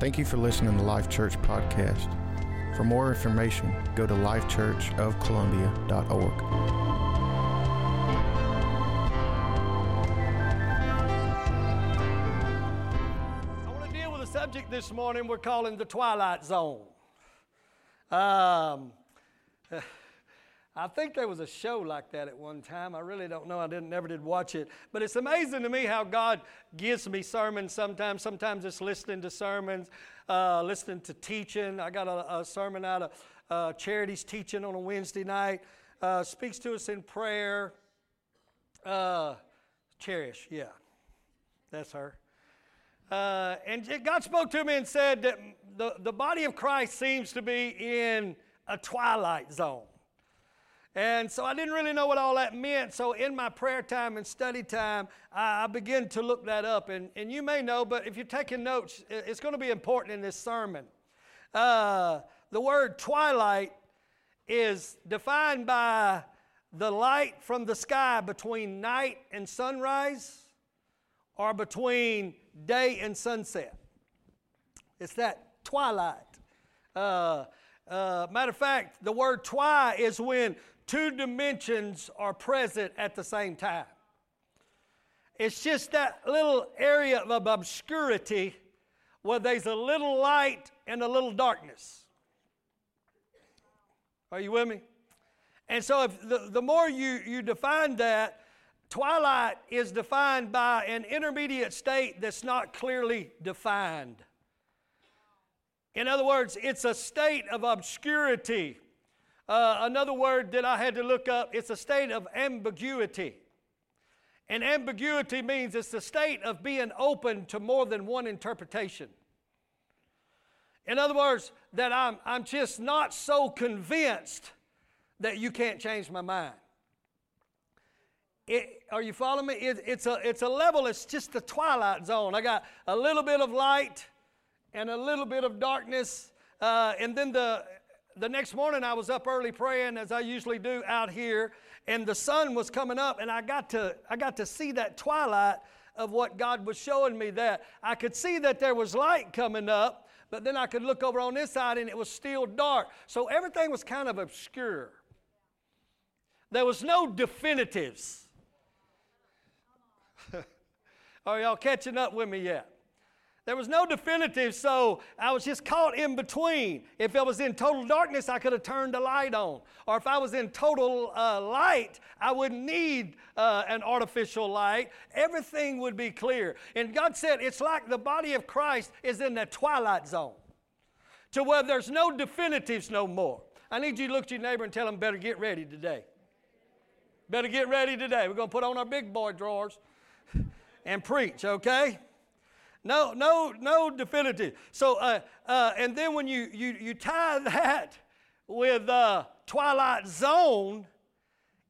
Thank you for listening to the Life Church Podcast. For more information, go to lifechurchofcolumbia.org. I want to deal with a subject this morning we're calling the twilight zone. Um, I think there was a show like that at one time. I really don't know. I didn't never did watch it, but it's amazing to me how God gives me sermons. Sometimes, sometimes it's listening to sermons, uh, listening to teaching. I got a, a sermon out of uh, Charity's teaching on a Wednesday night. Uh, speaks to us in prayer. Uh, Cherish, yeah, that's her. Uh, and God spoke to me and said that the, the body of Christ seems to be in a twilight zone. And so I didn't really know what all that meant. So in my prayer time and study time, I, I began to look that up. And, and you may know, but if you're taking notes, it's going to be important in this sermon. Uh, the word twilight is defined by the light from the sky between night and sunrise or between day and sunset. It's that twilight. Uh, uh, matter of fact, the word twi is when two dimensions are present at the same time. It's just that little area of obscurity where there's a little light and a little darkness. Are you with me? And so, if the, the more you, you define that, twilight is defined by an intermediate state that's not clearly defined. In other words, it's a state of obscurity uh, another word that I had to look up, it's a state of ambiguity. And ambiguity means it's the state of being open to more than one interpretation. In other words, that I'm, I'm just not so convinced that you can't change my mind. It, are you following me? It, it's, a, it's a level, it's just the twilight zone. I got a little bit of light and a little bit of darkness. Uh, and then the the next morning I was up early praying as I usually do out here, and the sun was coming up, and I got to I got to see that twilight of what God was showing me that I could see that there was light coming up, but then I could look over on this side and it was still dark. So everything was kind of obscure. There was no definitives. Are y'all catching up with me yet? There was no definitive, so I was just caught in between. If I was in total darkness, I could have turned the light on. Or if I was in total uh, light, I wouldn't need uh, an artificial light. Everything would be clear. And God said it's like the body of Christ is in that twilight zone to where there's no definitives no more. I need you to look at your neighbor and tell him, better get ready today. Better get ready today. We're going to put on our big boy drawers and preach, okay? No, no, no definitive. So, uh, uh, and then when you, you, you tie that with uh, twilight zone,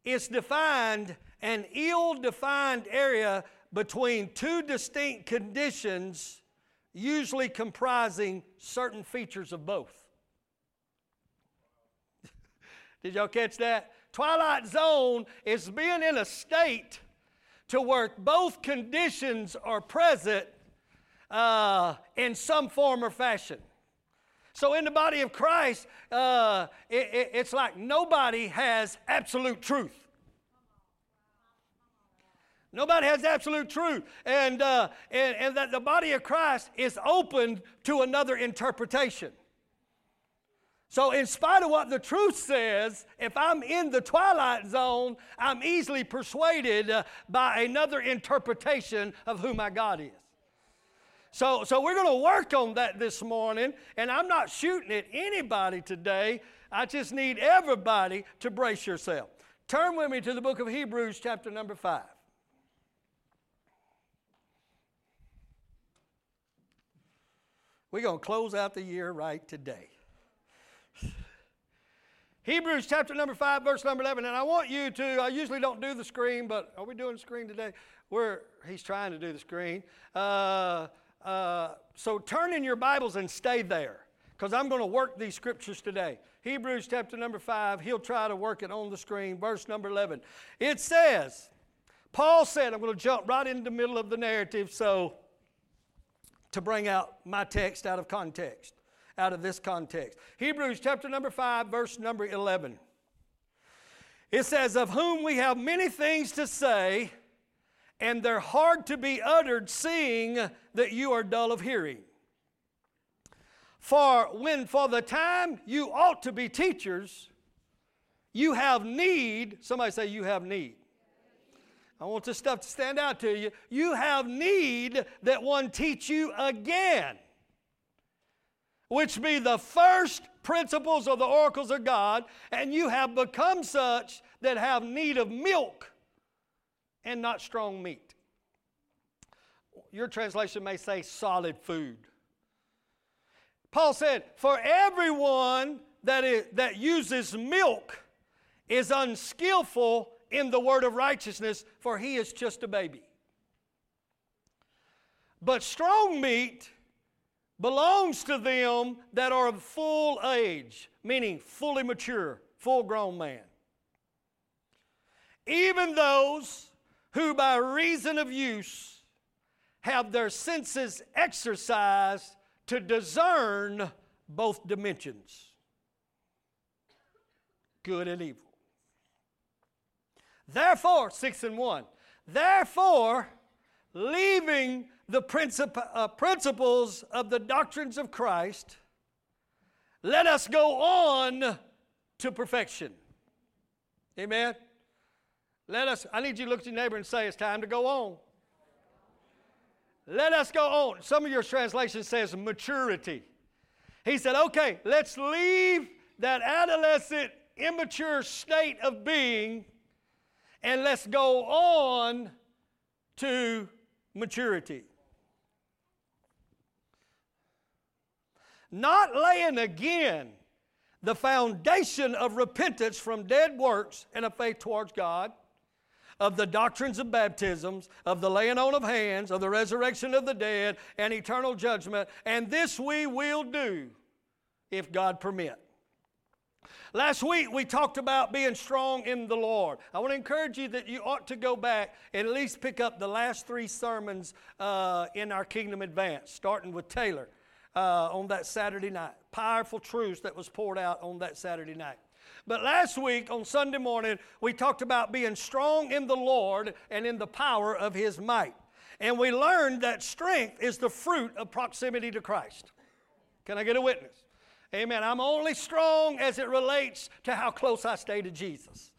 it's defined an ill defined area between two distinct conditions, usually comprising certain features of both. Did y'all catch that? Twilight zone is being in a state to where both conditions are present uh, in some form or fashion. So, in the body of Christ, uh, it, it, it's like nobody has absolute truth. Nobody has absolute truth. And, uh, and, and that the body of Christ is open to another interpretation. So, in spite of what the truth says, if I'm in the twilight zone, I'm easily persuaded uh, by another interpretation of who my God is. So, so we're going to work on that this morning, and I'm not shooting at anybody today. I just need everybody to brace yourself. Turn with me to the book of Hebrews, chapter number 5. We're going to close out the year right today. Hebrews chapter number 5, verse number 11. And I want you to, I usually don't do the screen, but are we doing the screen today? We're, he's trying to do the screen. Uh, uh, so turn in your Bibles and stay there because I'm going to work these scriptures today. Hebrews chapter number 5, he'll try to work it on the screen, verse number 11. It says, Paul said, I'm going to jump right in the middle of the narrative, so to bring out my text out of context, out of this context. Hebrews chapter number 5, verse number 11. It says, Of whom we have many things to say, and they're hard to be uttered, seeing that you are dull of hearing. For when for the time you ought to be teachers, you have need. Somebody say, You have need. I want this stuff to stand out to you. You have need that one teach you again, which be the first principles of the oracles of God, and you have become such that have need of milk and not strong meat. Your translation may say solid food. Paul said, For everyone that, is, that uses milk is unskillful in the word of righteousness, for he is just a baby. But strong meat belongs to them that are of full age, meaning fully mature, full grown man. Even those who, by reason of use, have their senses exercised to discern both dimensions good and evil. Therefore, 6 and 1, therefore, leaving the princip- uh, principles of the doctrines of Christ, let us go on to perfection. Amen. Let us, I need you to look at your neighbor and say, it's time to go on. Let us go on. Some of your translation says maturity. He said, okay, let's leave that adolescent, immature state of being and let's go on to maturity. Not laying again the foundation of repentance from dead works and a faith towards God, of the doctrines of baptisms, of the laying on of hands, of the resurrection of the dead, and eternal judgment, and this we will do if God permit. Last week we talked about being strong in the Lord. I want to encourage you that you ought to go back and at least pick up the last three sermons uh, in our Kingdom Advance, starting with Taylor uh, on that Saturday night. Powerful truths that was poured out on that Saturday night. But last week on Sunday morning, we talked about being strong in the Lord and in the power of His might. And we learned that strength is the fruit of proximity to Christ. Can I get a witness? Amen. I'm only strong as it relates to how close I stay to Jesus.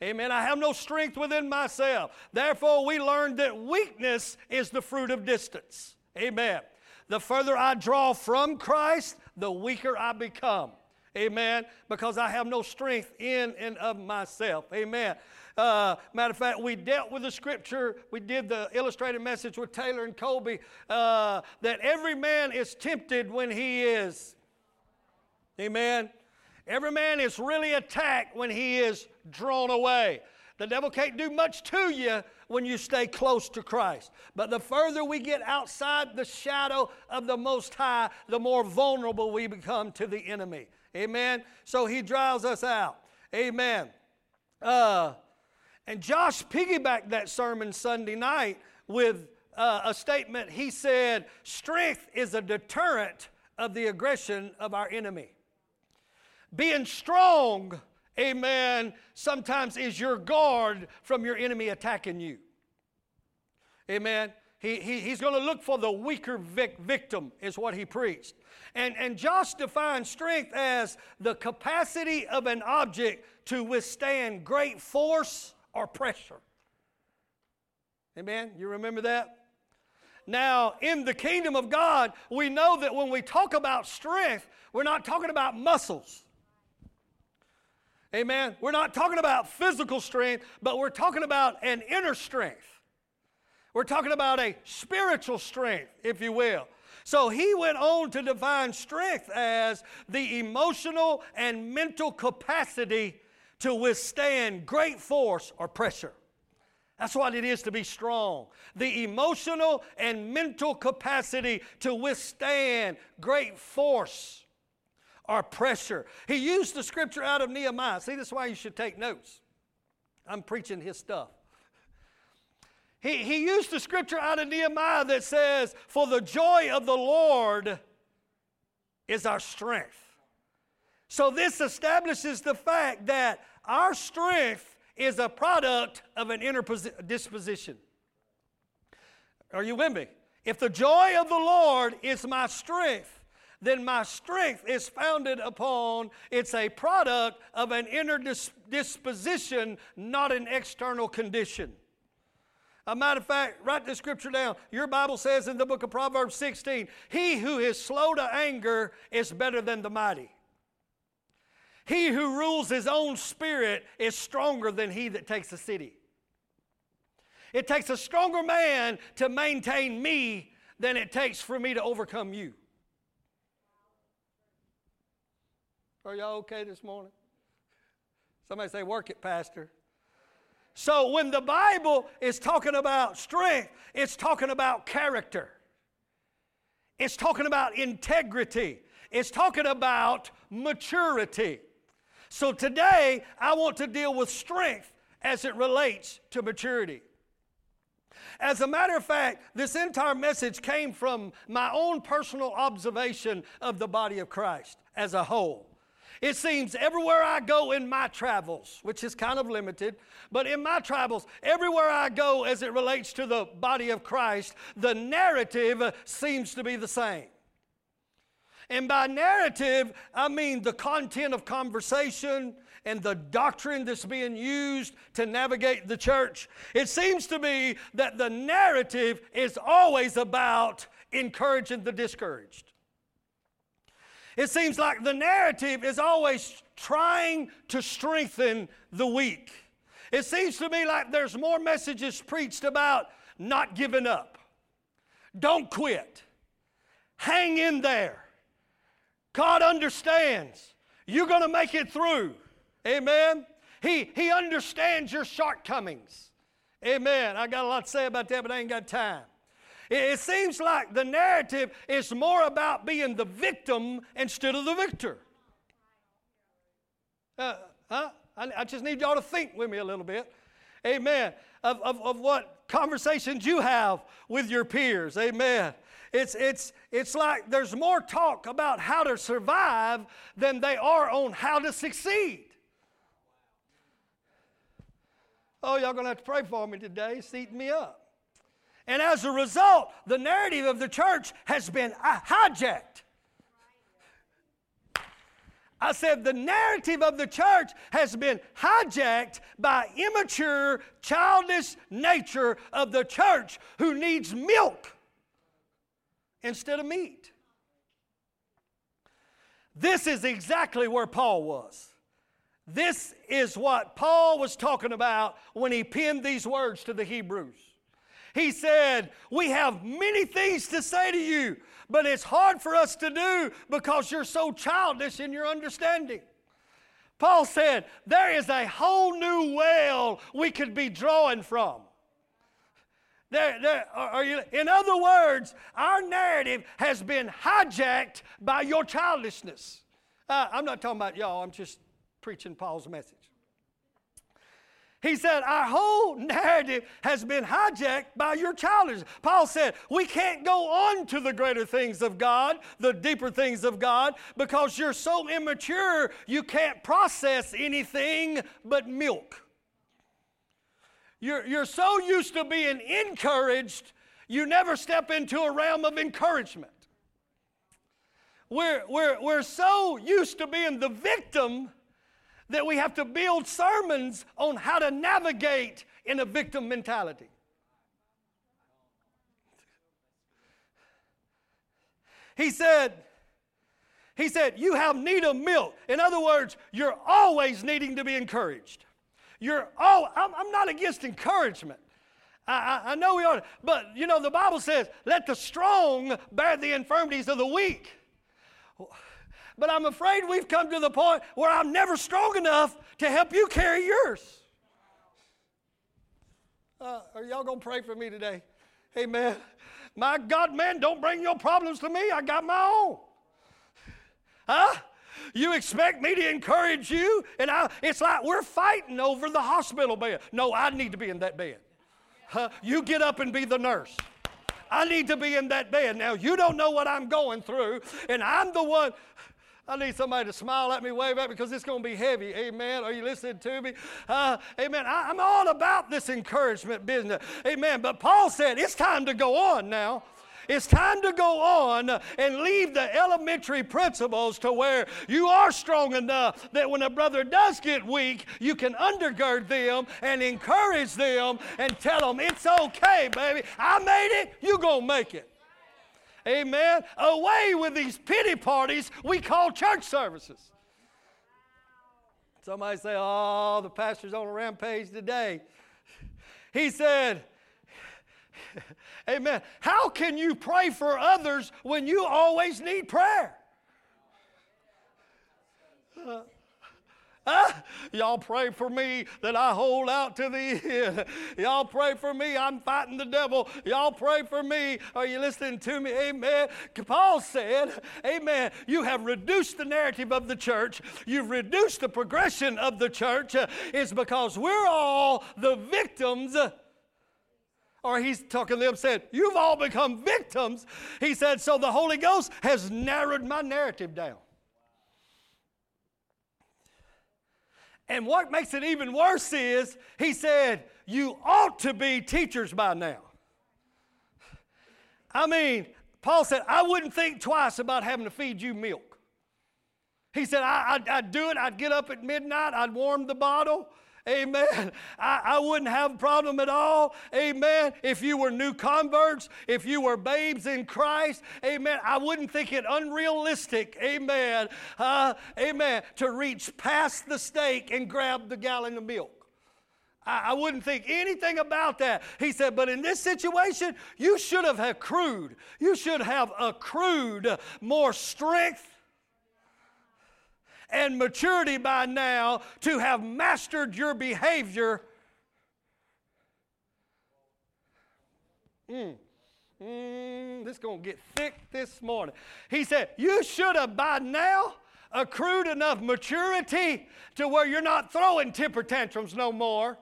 Amen. I have no strength within myself. Therefore, we learned that weakness is the fruit of distance. Amen. The further I draw from Christ, the weaker I become. Amen. Because I have no strength in and of myself. Amen. Uh, matter of fact, we dealt with the scripture. We did the illustrated message with Taylor and Colby uh, that every man is tempted when he is Amen. Every man is really attacked when he is drawn away. The devil can't do much to you when you stay close to Christ. But the further we get outside the shadow of the Most High, the more vulnerable we become to the enemy. Amen. So he drives us out. Amen. Uh, and Josh piggybacked that sermon Sunday night with uh, a statement. He said, Strength is a deterrent of the aggression of our enemy. Being strong, amen, sometimes is your guard from your enemy attacking you. Amen. He, he, he's going to look for the weaker vic- victim, is what he preached. And, and Josh defined strength as the capacity of an object to withstand great force or pressure. Amen. You remember that? Now, in the kingdom of God, we know that when we talk about strength, we're not talking about muscles. Amen. We're not talking about physical strength, but we're talking about an inner strength. We're talking about a spiritual strength, if you will. So he went on to define strength as the emotional and mental capacity to withstand great force or pressure. That's what it is to be strong. The emotional and mental capacity to withstand great force or pressure. He used the scripture out of Nehemiah. See, this is why you should take notes. I'm preaching his stuff. He, he used the scripture out of Nehemiah that says, For the joy of the Lord is our strength. So this establishes the fact that our strength is a product of an inner disposition. Are you with me? If the joy of the Lord is my strength, then my strength is founded upon, it's a product of an inner disposition, not an external condition. A matter of fact, write the scripture down. Your Bible says in the book of Proverbs 16, He who is slow to anger is better than the mighty. He who rules his own spirit is stronger than he that takes a city. It takes a stronger man to maintain me than it takes for me to overcome you. Are y'all okay this morning? Somebody say, Work it, Pastor. So when the Bible is talking about strength, it's talking about character. It's talking about integrity. It's talking about maturity. So today, I want to deal with strength as it relates to maturity. As a matter of fact, this entire message came from my own personal observation of the body of Christ as a whole. It seems everywhere I go in my travels, which is kind of limited, but in my travels, everywhere I go as it relates to the body of Christ, the narrative seems to be the same. And by narrative, I mean the content of conversation and the doctrine that's being used to navigate the church. It seems to me that the narrative is always about encouraging the discouraged. It seems like the narrative is always trying to strengthen the weak. It seems to me like there's more messages preached about not giving up. Don't quit. Hang in there. God understands. You're going to make it through. Amen. He, he understands your shortcomings. Amen. I got a lot to say about that, but I ain't got time. It seems like the narrative is more about being the victim instead of the victor. Uh, huh? I, I, just need y'all to think with me a little bit. Amen. Of, of, of what conversations you have with your peers. Amen. It's, it's, it's like there's more talk about how to survive than they are on how to succeed. Oh, y'all gonna have to pray for me today, seating me up. And as a result, the narrative of the church has been uh, hijacked. I said the narrative of the church has been hijacked by immature, childish nature of the church who needs milk instead of meat. This is exactly where Paul was. This is what Paul was talking about when he penned these words to the Hebrews. He said, We have many things to say to you, but it's hard for us to do because you're so childish in your understanding. Paul said, There is a whole new well we could be drawing from. There, there, are you, in other words, our narrative has been hijacked by your childishness. Uh, I'm not talking about y'all, I'm just preaching Paul's message. He said, Our whole narrative has been hijacked by your childish. Paul said, We can't go on to the greater things of God, the deeper things of God, because you're so immature, you can't process anything but milk. You're, you're so used to being encouraged, you never step into a realm of encouragement. We're, we're, we're so used to being the victim that we have to build sermons on how to navigate in a victim mentality. He said, he said, You have need of milk. In other words, you're always needing to be encouraged. You're all, I'm, I'm not against encouragement. I, I, I know we are, but you know, the Bible says, Let the strong bear the infirmities of the weak. But I'm afraid we've come to the point where I'm never strong enough to help you carry yours. Uh, are y'all going to pray for me today? Amen. My God, man, don't bring your problems to me. I got my own. Huh? You expect me to encourage you? And I, it's like we're fighting over the hospital bed. No, I need to be in that bed. Huh? You get up and be the nurse. I need to be in that bed. Now, you don't know what I'm going through, and I'm the one. I need somebody to smile at me, wave at me, because it's going to be heavy. Amen. Are you listening to me? Uh, amen. I, I'm all about this encouragement business. Amen. But Paul said it's time to go on now. It's time to go on and leave the elementary principles to where you are strong enough that when a brother does get weak, you can undergird them and encourage them and tell them, it's okay, baby. I made it, you're going to make it. Amen. Away with these pity parties we call church services. Somebody say, oh, the pastor's on a rampage today. He said, Amen. How can you pray for others when you always need prayer? Uh, uh, y'all pray for me that I hold out to the end. Y'all pray for me, I'm fighting the devil. Y'all pray for me. Are you listening to me? Amen. Paul said, Amen. You have reduced the narrative of the church, you've reduced the progression of the church. It's because we're all the victims or he's talking to them, said, You've all become victims. He said, So the Holy Ghost has narrowed my narrative down. And what makes it even worse is, he said, You ought to be teachers by now. I mean, Paul said, I wouldn't think twice about having to feed you milk. He said, I, would do it. I'd get up at midnight, I'd warm the bottle, Amen. I, I wouldn't have a problem at all. Amen. If you were new converts, if you were babes in Christ, amen. I wouldn't think it unrealistic, amen. Uh, amen. To reach past the steak and grab the gallon of milk. I, wouldn't think anything about that. He said, but in this situation, you should have accrued. You should have accrued more strength and maturity by now to have mastered your behavior. Mm. Mm, this is going to get thick this morning. He said, You should have by now accrued enough maturity to where you're not throwing temper tantrums no more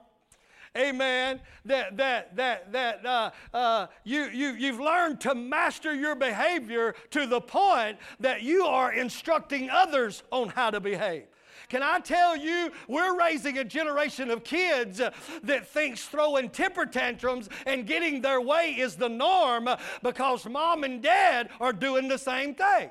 amen, that, that, that, that uh, uh, you, you, you've learned to master your behavior to the point that you are instructing others on how to behave. Can I tell you, we're raising a generation of kids that thinks throwing temper tantrums and getting their way is the norm because mom and dad are doing the same thing.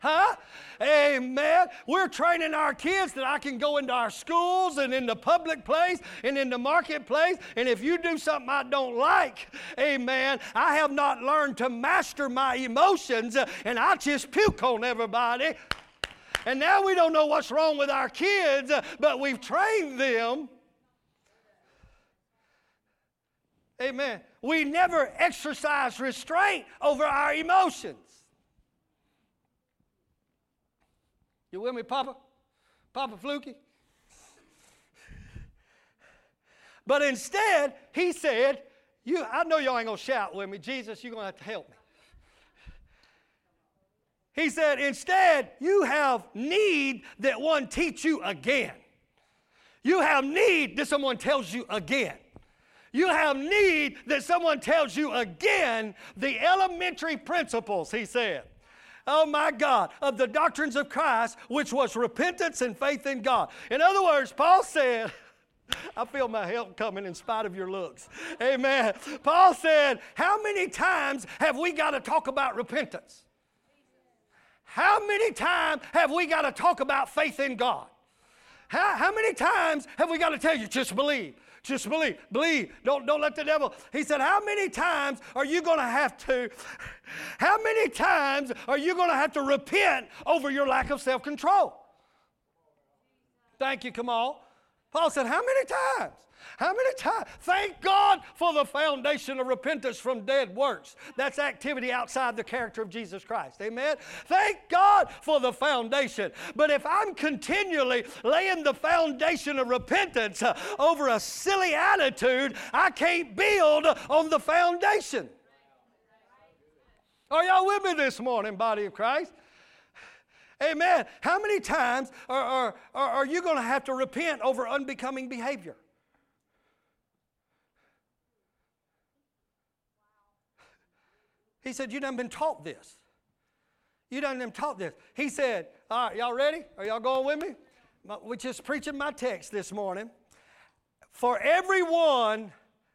Huh? Amen. We're training our kids that I can go into our schools and in the public place and in the marketplace. And if you do something I don't like, amen, I have not learned to master my emotions uh, and I just puke on everybody. And now we don't know what's wrong with our kids, uh, but we've trained them. Amen. We never exercise restraint over our emotions. You with me, Papa? Papa Fluky? But instead, he said, you, I know y'all ain't gonna shout with me. Jesus, you're gonna have to help me. He said, instead, you have need that one teach you again. You have need that someone tells you again. You have need that someone tells you again the elementary principles, he said oh my God, of the doctrines of Christ, which was repentance and faith in God. In other words, Paul said, I feel my help coming in spite of your looks. Amen. Paul said, How many times have we got to talk about repentance? How many times have we got to talk about faith in God? How, how many times have we got to tell you, just believe? Just believe. Believe. Don't, don't let the devil. He said, How many times are you going to have to, how many times are you going to have to repent over your lack of self control? Thank you, Kamal. Paul said, How many times? How many times? Thank God for the foundation of repentance from dead works. That's activity outside the character of Jesus Christ. Amen? Thank God for the foundation. But if I'm continually laying the foundation of repentance uh, over a silly attitude, I can't build on the foundation. Are y'all with me this morning, body of Christ? Amen. How many times are, are, are you going to have to repent over unbecoming behavior? He said, You done been taught this. You done been taught this. He said, All right, y'all ready? Are y'all going with me? We're just preaching my text this morning. For everyone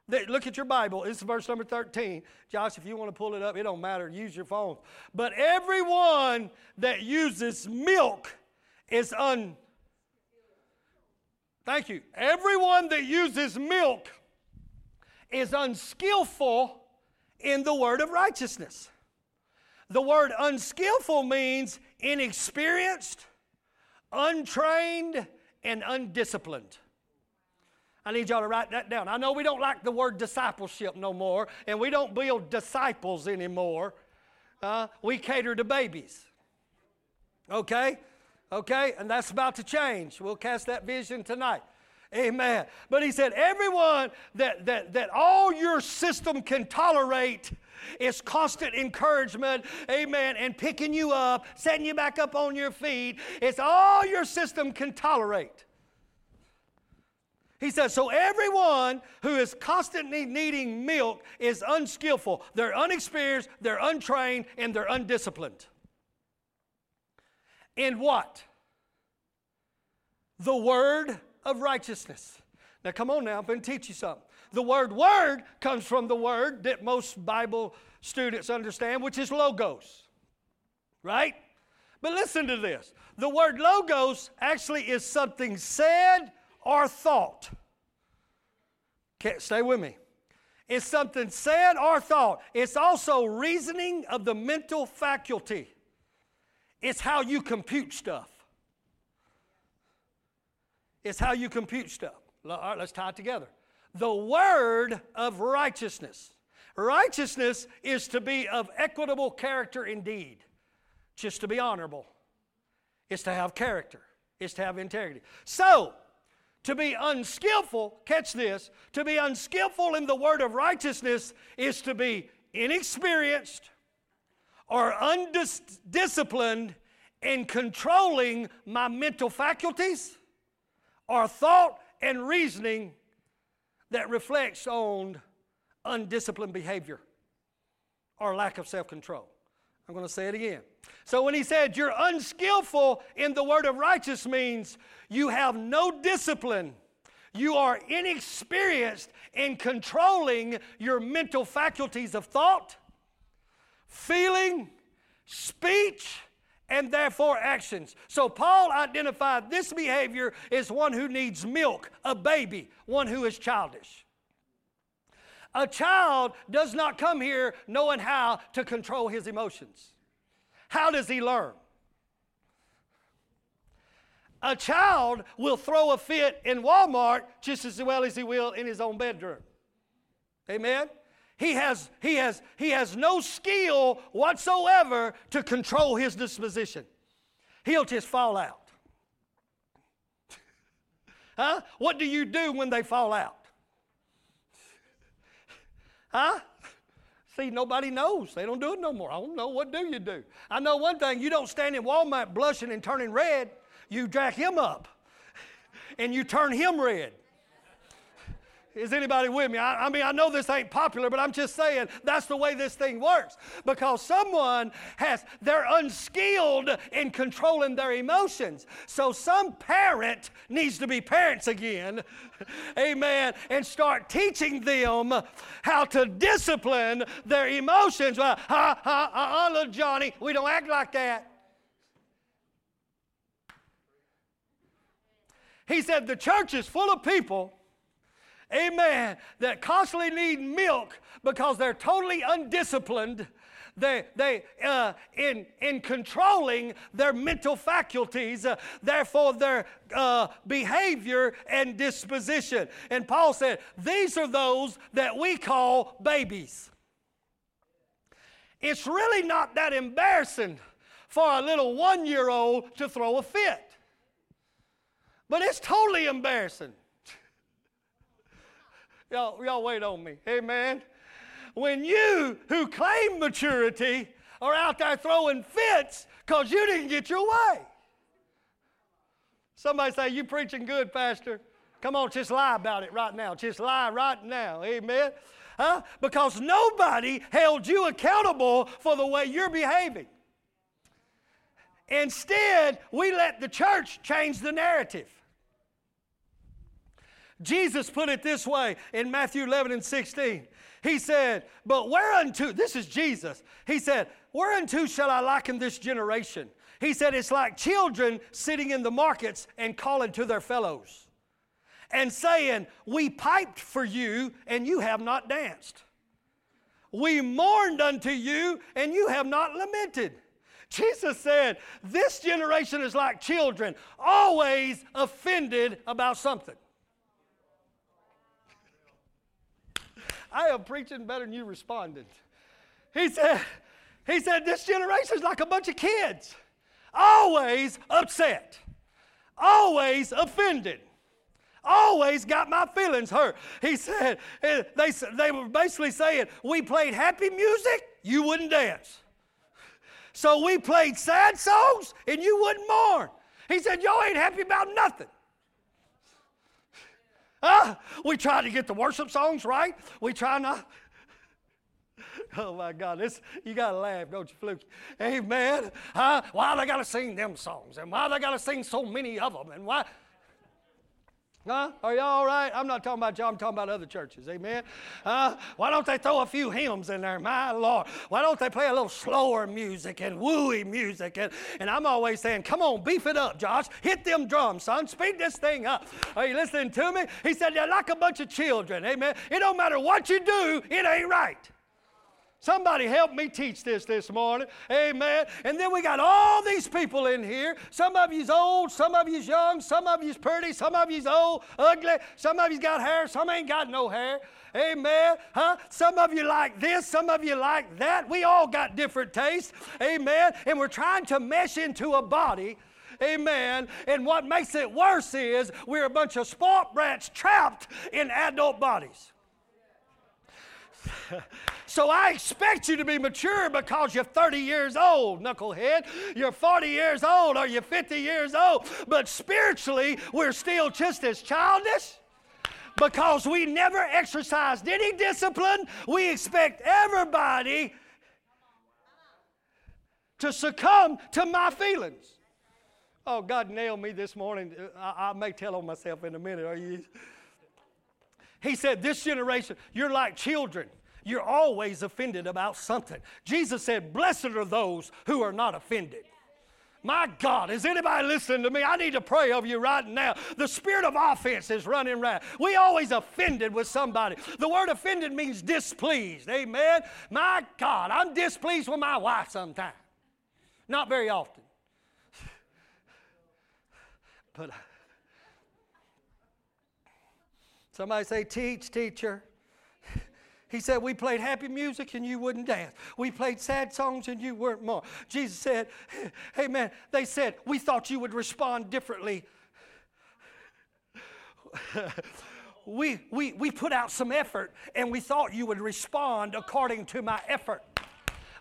that, look at your Bible, it's verse number 13. Josh, if you want to pull it up, it don't matter. Use your phone. But everyone that uses milk is un. Thank you. Everyone that uses milk is unskillful in the word of righteousness. The word unskillful means inexperienced, untrained, and undisciplined. I need y'all to write that down. I know we don't like the word discipleship no more, and we don't build disciples anymore. Uh, we cater to babies. Okay? Okay? And that's about to change. We'll cast that vision tonight. Amen. But he said, everyone that, that, that all your system can tolerate is constant encouragement, amen, and picking you up, setting you back up on your feet. It's all your system can tolerate. He says, so everyone who is constantly needing milk is unskillful. They're unexperienced, they're untrained, and they're undisciplined. In what? The word of righteousness. Now, come on now, I'm going to teach you something. The word word comes from the word that most Bible students understand, which is logos. Right? But listen to this the word logos actually is something said or thought. Okay, stay with me. It's something said or thought. It's also reasoning of the mental faculty. It's how you compute stuff. It's how you compute stuff. All right, let's tie it together. The word of righteousness. Righteousness is to be of equitable character indeed, just to be honorable. It's to have character, it's to have integrity. So, to be unskillful, catch this, to be unskillful in the word of righteousness is to be inexperienced or undisciplined in controlling my mental faculties or thought and reasoning that reflects on undisciplined behavior or lack of self control. I'm going to say it again. So when he said you're unskillful in the word of righteous means you have no discipline. You are inexperienced in controlling your mental faculties of thought, feeling, speech, and therefore actions. So Paul identified this behavior as one who needs milk, a baby, one who is childish. A child does not come here knowing how to control his emotions. How does he learn? A child will throw a fit in Walmart just as well as he will in his own bedroom. Amen? He has, he, has, he has no skill whatsoever to control his disposition. He'll just fall out. huh? What do you do when they fall out? Huh? See, nobody knows. They don't do it no more. I don't know. What do you do? I know one thing you don't stand in Walmart blushing and turning red. You jack him up and you turn him red. Is anybody with me? I, I, mean, I know this ain't popular, but I'm just saying that's the way this thing works. Because someone has, they're unskilled in controlling their emotions. So some parent needs to be parents again, amen, and start teaching them how to discipline their emotions. Well, ha, ha, ha, little Johnny, we don't act like that. He said the church is full of people amen, that constantly need milk because they're totally undisciplined. They, they uh, in, in controlling their mental faculties, uh, therefore their uh, behavior and disposition. And Paul said, These are those that we call babies. It's really not that embarrassing for a little one year old to throw a fit, but it's totally embarrassing Y'all, y'all wait on me. Amen. When you who claim maturity are out there throwing fits because you didn't get your way. Somebody say, You preaching good, Pastor. Come on, just lie about it right now. Just lie right now. Amen. Huh? Because nobody held you accountable for the way you're behaving. Instead, we let the church change the narrative. Jesus put it this way in Matthew 11 and 16. He said, But whereunto, this is Jesus, he said, Whereunto shall I liken this generation? He said, It's like children sitting in the markets and calling to their fellows and saying, We piped for you and you have not danced. We mourned unto you and you have not lamented. Jesus said, This generation is like children, always offended about something. I am preaching better than you responded. He said, he said, this generation is like a bunch of kids, always upset, always offended, always got my feelings hurt. He said, eh, they, they were basically saying, we played happy music, you wouldn't dance. So we played sad songs and you wouldn't mourn. He said, Y'all ain't happy about nothing. Uh, we try to get the worship songs right. We try not. Oh my God, this you gotta laugh, don't you, Fluke? Amen. Huh? Why they gotta sing them songs? And why they gotta sing so many of them? And why Huh? Are y'all all right? I'm not talking about y'all, I'm talking about other churches. Amen. Uh, why don't they throw a few hymns in there? My Lord. Why don't they play a little slower music and wooey music? And, and I'm always saying, come on, beef it up, Josh. Hit them drums, son. Speed this thing up. Are you listening to me? He said, they're like a bunch of children. Amen. It don't matter what you do, it ain't right. Somebody help me teach this this morning. Amen. And then we got all these people in here. Some of you's old, some of you's young, some of you's pretty, some of you's old, ugly, some of you's got hair, some ain't got no hair. Amen. Huh? Some of you like this, some of you like that. We all got different tastes. Amen. And we're trying to mesh into a body. Amen. And what makes it worse is we're a bunch of sport brats trapped in adult bodies. so I expect you to be mature because you're 30 years old, knucklehead. You're 40 years old or you're 50 years old. But spiritually, we're still just as childish because we never exercised any discipline. We expect everybody to succumb to my feelings. Oh, God nailed me this morning. I, I may tell on myself in a minute. Are you? He said, This generation, you're like children. You're always offended about something. Jesus said, Blessed are those who are not offended. My God, is anybody listening to me? I need to pray over you right now. The spirit of offense is running around. We always offended with somebody. The word offended means displeased. Amen. My God, I'm displeased with my wife sometimes. Not very often. But somebody say, teach, teacher. He said, We played happy music and you wouldn't dance. We played sad songs and you weren't more. Jesus said, Hey man, they said, We thought you would respond differently. we, we, we put out some effort and we thought you would respond according to my effort.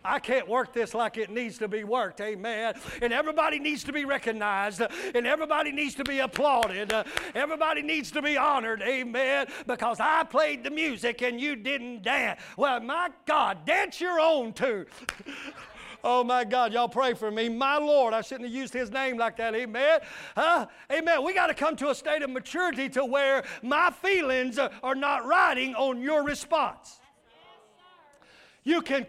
I can't work this like it needs to be worked. Amen. And everybody needs to be recognized, and everybody needs to be applauded. Everybody needs to be honored. Amen. Because I played the music and you didn't dance. Well, my God, dance your own tune. Oh my God, y'all pray for me. My Lord, I shouldn't have used his name like that. Amen. Huh? Amen. We got to come to a state of maturity to where my feelings are not riding on your response. You can,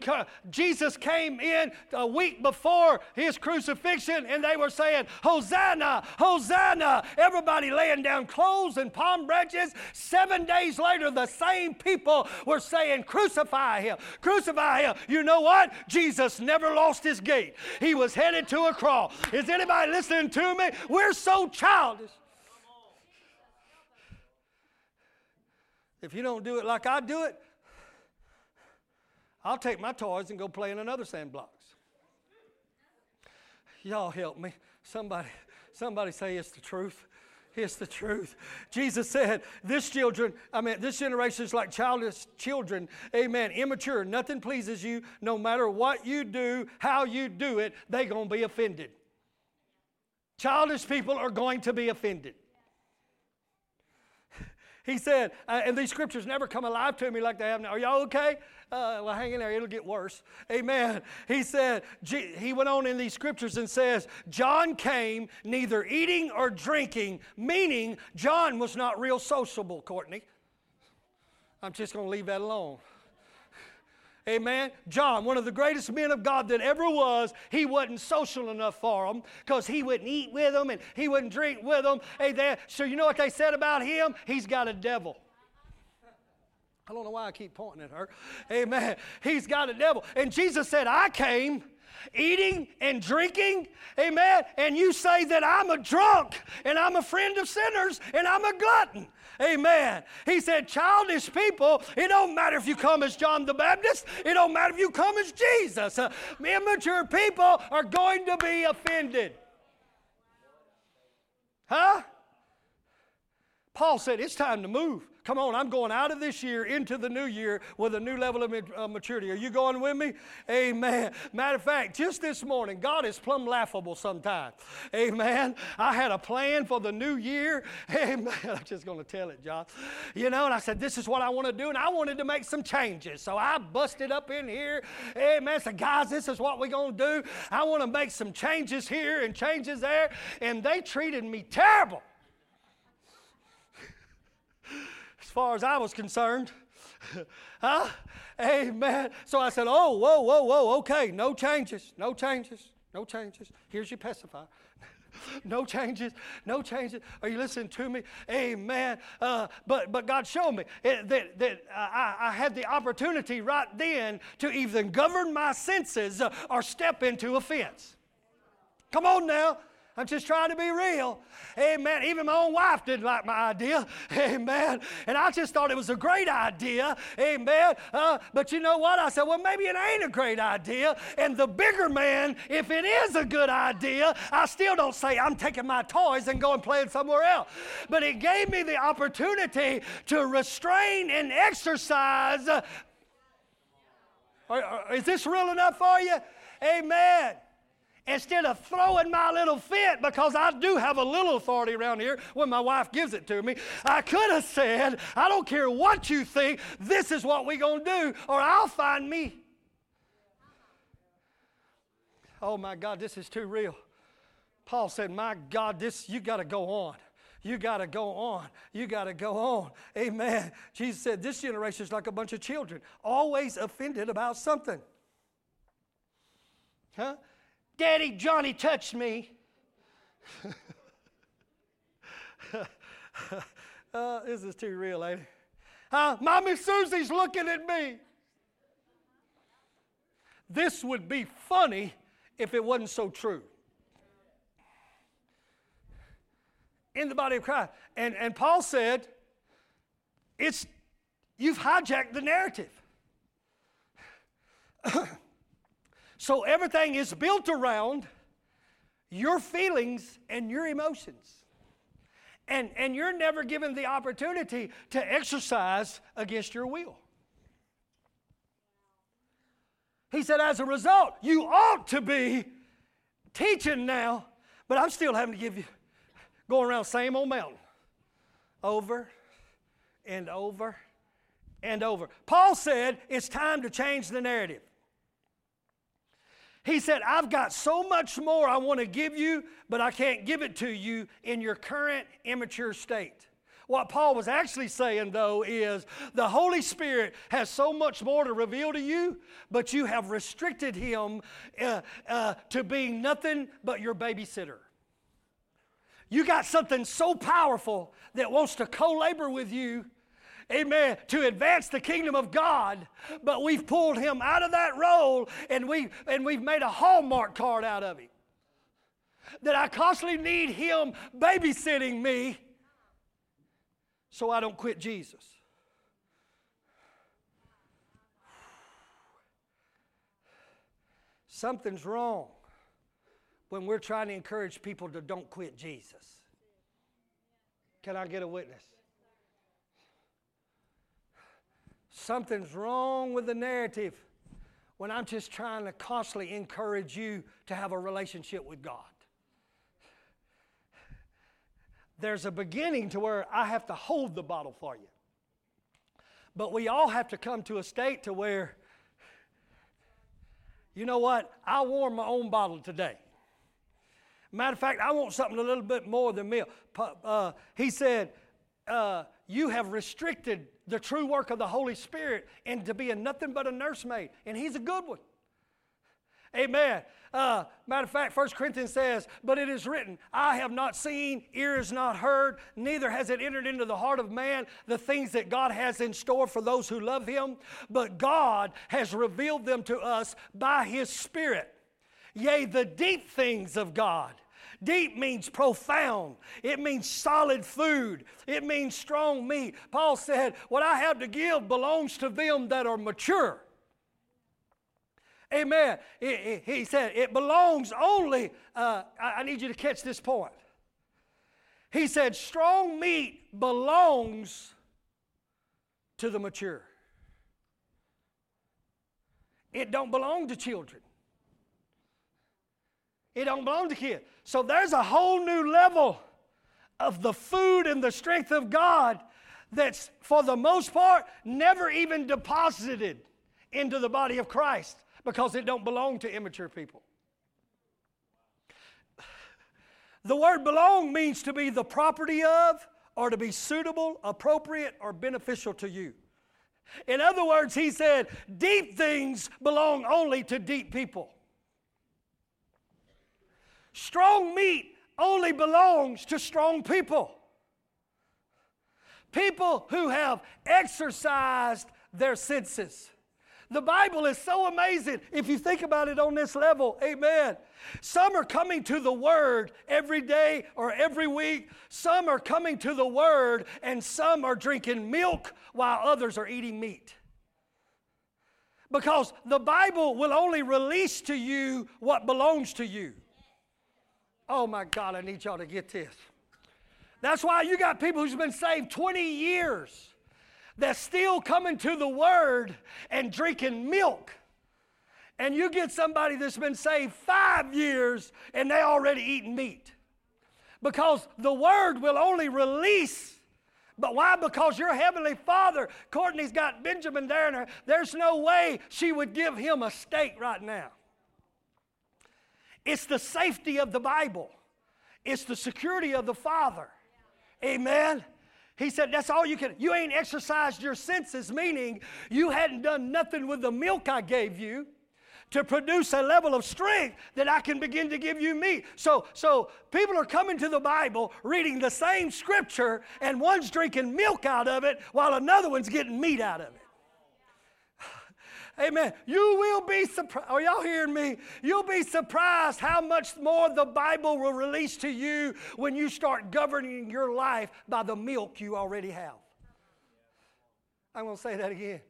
Jesus came in a week before his crucifixion and they were saying, Hosanna, Hosanna. Everybody laying down clothes and palm branches. Seven days later, the same people were saying, Crucify him, crucify him. You know what? Jesus never lost his gait. He was headed to a cross. Is anybody listening to me? We're so childish. If you don't do it like I do it, I'll take my toys and go play in another sandbox. Y'all help me. Somebody, somebody say it's the truth. It's the truth. Jesus said, This children, I mean, this generation is like childish children. Amen. Immature. Nothing pleases you. No matter what you do, how you do it, they're going to be offended. Childish people are going to be offended. He said, uh, and these scriptures never come alive to me like they have now. Are y'all okay? Uh, well, hang in there, it'll get worse. Amen. He said, he went on in these scriptures and says, John came neither eating or drinking, meaning John was not real sociable, Courtney. I'm just going to leave that alone. Amen. John, one of the greatest men of God that ever was, he wasn't social enough for them because he wouldn't eat with them and he wouldn't drink with them. Hey, so you know what they said about him? He's got a devil. I don't know why I keep pointing at her. Amen. He's got a devil. And Jesus said, I came eating and drinking, amen, and you say that I'm a drunk and I'm a friend of sinners and I'm a glutton. Amen. He said, childish people, it don't matter if you come as John the Baptist, it don't matter if you come as Jesus. Uh, immature people are going to be offended. Huh? Paul said, it's time to move. Come on, I'm going out of this year into the new year with a new level of uh, maturity. Are you going with me? Amen. Matter of fact, just this morning, God is plumb laughable sometimes. Amen. I had a plan for the new year. Amen. I'm just going to tell it, John. You know, and I said, this is what I want to do, and I wanted to make some changes. So I busted up in here. Amen. I said, guys, this is what we're going to do. I want to make some changes here and changes there. And they treated me terrible. Far as I was concerned. huh? Amen. So I said, Oh, whoa, whoa, whoa, okay, no changes, no changes, no changes. Here's your pacifier. no changes, no changes. Are you listening to me? Amen. Uh, but but God showed me it, that, that I, I, had the opportunity right then to either govern my senses or step into offense. Come on now. I'm just trying to be real. Amen. Even my own wife didn't like my idea. Amen. And I just thought it was a great idea. Amen. Uh, but you know what? I said, well, maybe it ain't a great idea. And the bigger man, if it is a good idea, I still don't say I'm taking my toys and going and playing somewhere else. But it gave me the opportunity to restrain and exercise. Is this real enough for you? Amen instead of throwing my little fit because I do have a little authority around here when my wife gives it to me, I could have said, I don't care what you think, this is what we're going to do, or I'll find me. Oh my God, this is too real. Paul said, My God, this you got to go on. You got to go on. You got to go on. Amen. Jesus said, This generation is like a bunch of children, always offended about something. Huh? Daddy, Johnny touched me. uh, this is too real, ain't it? Huh? Mommy Susie's looking at me. This would be funny if it wasn't so true. In the body of Christ. And, and Paul said, it's you've hijacked the narrative. So everything is built around your feelings and your emotions. And, and you're never given the opportunity to exercise against your will. He said, as a result, you ought to be teaching now, but I'm still having to give you, going around same old mountain over and over and over. Paul said it's time to change the narrative. He said, I've got so much more I want to give you, but I can't give it to you in your current immature state. What Paul was actually saying, though, is the Holy Spirit has so much more to reveal to you, but you have restricted him uh, uh, to being nothing but your babysitter. You got something so powerful that wants to co labor with you amen, to advance the kingdom of God, but we've pulled him out of that role and, we've, and we've made a Hallmark card out of him. That I constantly need him babysitting me so I don't quit Jesus. Something's wrong when we're trying to encourage people to don't quit Jesus. Can I get a witness? Something's wrong with the narrative when I'm just trying to constantly encourage you to have a relationship with God. there's a beginning to where I have to hold the bottle for you. But we all have to come to a state to where, you know what, I warm my own bottle today. Matter of fact, I want something a little bit more than milk. Uh, he said, uh, You have restricted the true work of the Holy Spirit into being nothing but a nursemaid, and He's a good one. Amen. Uh, matter of fact, 1 Corinthians says, But it is written, I have not seen, ear has not heard, neither has it entered into the heart of man the things that God has in store for those who love Him. But God has revealed them to us by His Spirit. Yea, the deep things of God. Deep means profound. It means solid food. It means strong meat. Paul said, What I have to give belongs to them that are mature. Amen. He said, It belongs only, uh, I need you to catch this point. He said, Strong meat belongs to the mature. It don't belong to children. It don't belong to kids. So there's a whole new level of the food and the strength of God that's, for the most part, never even deposited into the body of Christ because it don't belong to immature people. The word belong means to be the property of or to be suitable, appropriate, or beneficial to you. In other words, he said, deep things belong only to deep people. Strong meat only belongs to strong people. People who have exercised their senses. The Bible is so amazing if you think about it on this level. Amen. Some are coming to the Word every day or every week. Some are coming to the Word and some are drinking milk while others are eating meat. Because the Bible will only release to you what belongs to you. Oh my God, I need y'all to get this. That's why you got people who's been saved 20 years that's still coming to the Word and drinking milk. And you get somebody that's been saved five years and they already eating meat. Because the Word will only release. But why? Because your Heavenly Father, Courtney's got Benjamin there, and there's no way she would give him a steak right now. It's the safety of the Bible, it's the security of the Father. Amen. He said, That's all you can. You ain't exercised your senses, meaning you hadn't done nothing with the milk I gave you to produce a level of strength that I can begin to give you meat. So, so people are coming to the Bible, reading the same scripture, and one's drinking milk out of it while another one's getting meat out of it. Amen. You will be surprised. Are y'all hearing me? You'll be surprised how much more the Bible will release to you when you start governing your life by the milk you already have. I'm going to say that again.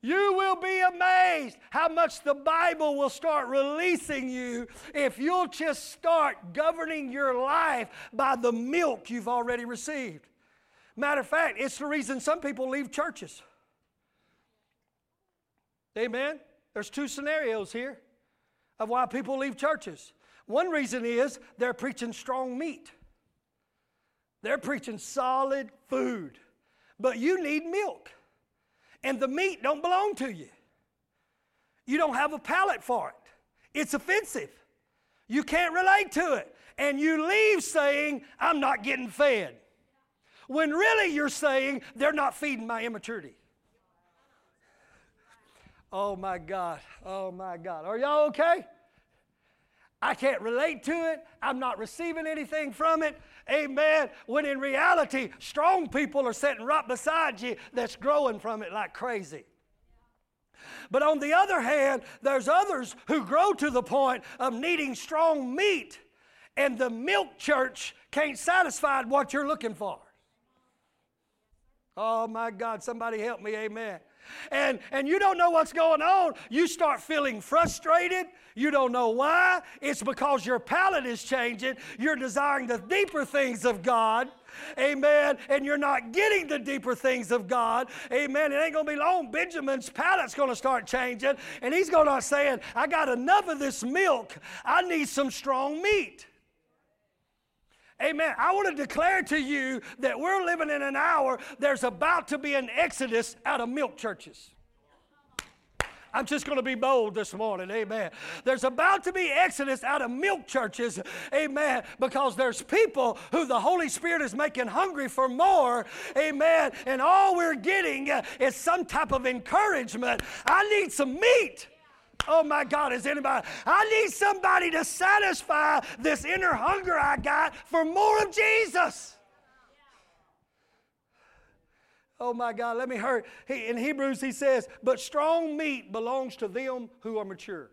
You will be amazed how much the Bible will start releasing you if you'll just start governing your life by the milk you've already received. Matter of fact, it's the reason some people leave churches. Amen? There's two scenarios here of why people leave churches. One reason is they're preaching strong meat. They're preaching solid food. But you need milk. And the meat don't belong to you. You don't have a palate for it. It's offensive. You can't relate to it. And you leave saying, I'm not getting fed. When really you're saying, they're not feeding my immaturity. Oh my God. Oh my God. Are y'all okay? I can't relate to it. I'm not receiving anything from it. Amen. When in reality, strong people are sitting right beside you that's growing from it like crazy. But on the other hand, there's others who grow to the point of needing strong meat, and the milk church can't satisfy what you're looking for. Oh my God, somebody help me, amen and, and you don't know what's going on, you start feeling frustrated. You don't know why. It's because your palate is changing. You're desiring the deeper things of God. Amen. And you're not getting the deeper things of God. Amen. It ain't going to be long. Benjamin's palate's going to start changing. And he's going to start saying, I got enough of this milk. I need some strong meat. Amen. I want to declare to you that we're living in an hour, there's about to be an exodus out of milk churches. I'm just going to be bold this morning. Amen. There's about to be exodus out of milk churches. Amen. Because there's people who the Holy Spirit is making hungry for more. Amen. And all we're getting is some type of encouragement. I need some meat. Oh my God, is anybody? I need somebody to satisfy this inner hunger I got for more of Jesus. Oh my God, let me hurt. He, in Hebrews, he says, But strong meat belongs to them who are mature.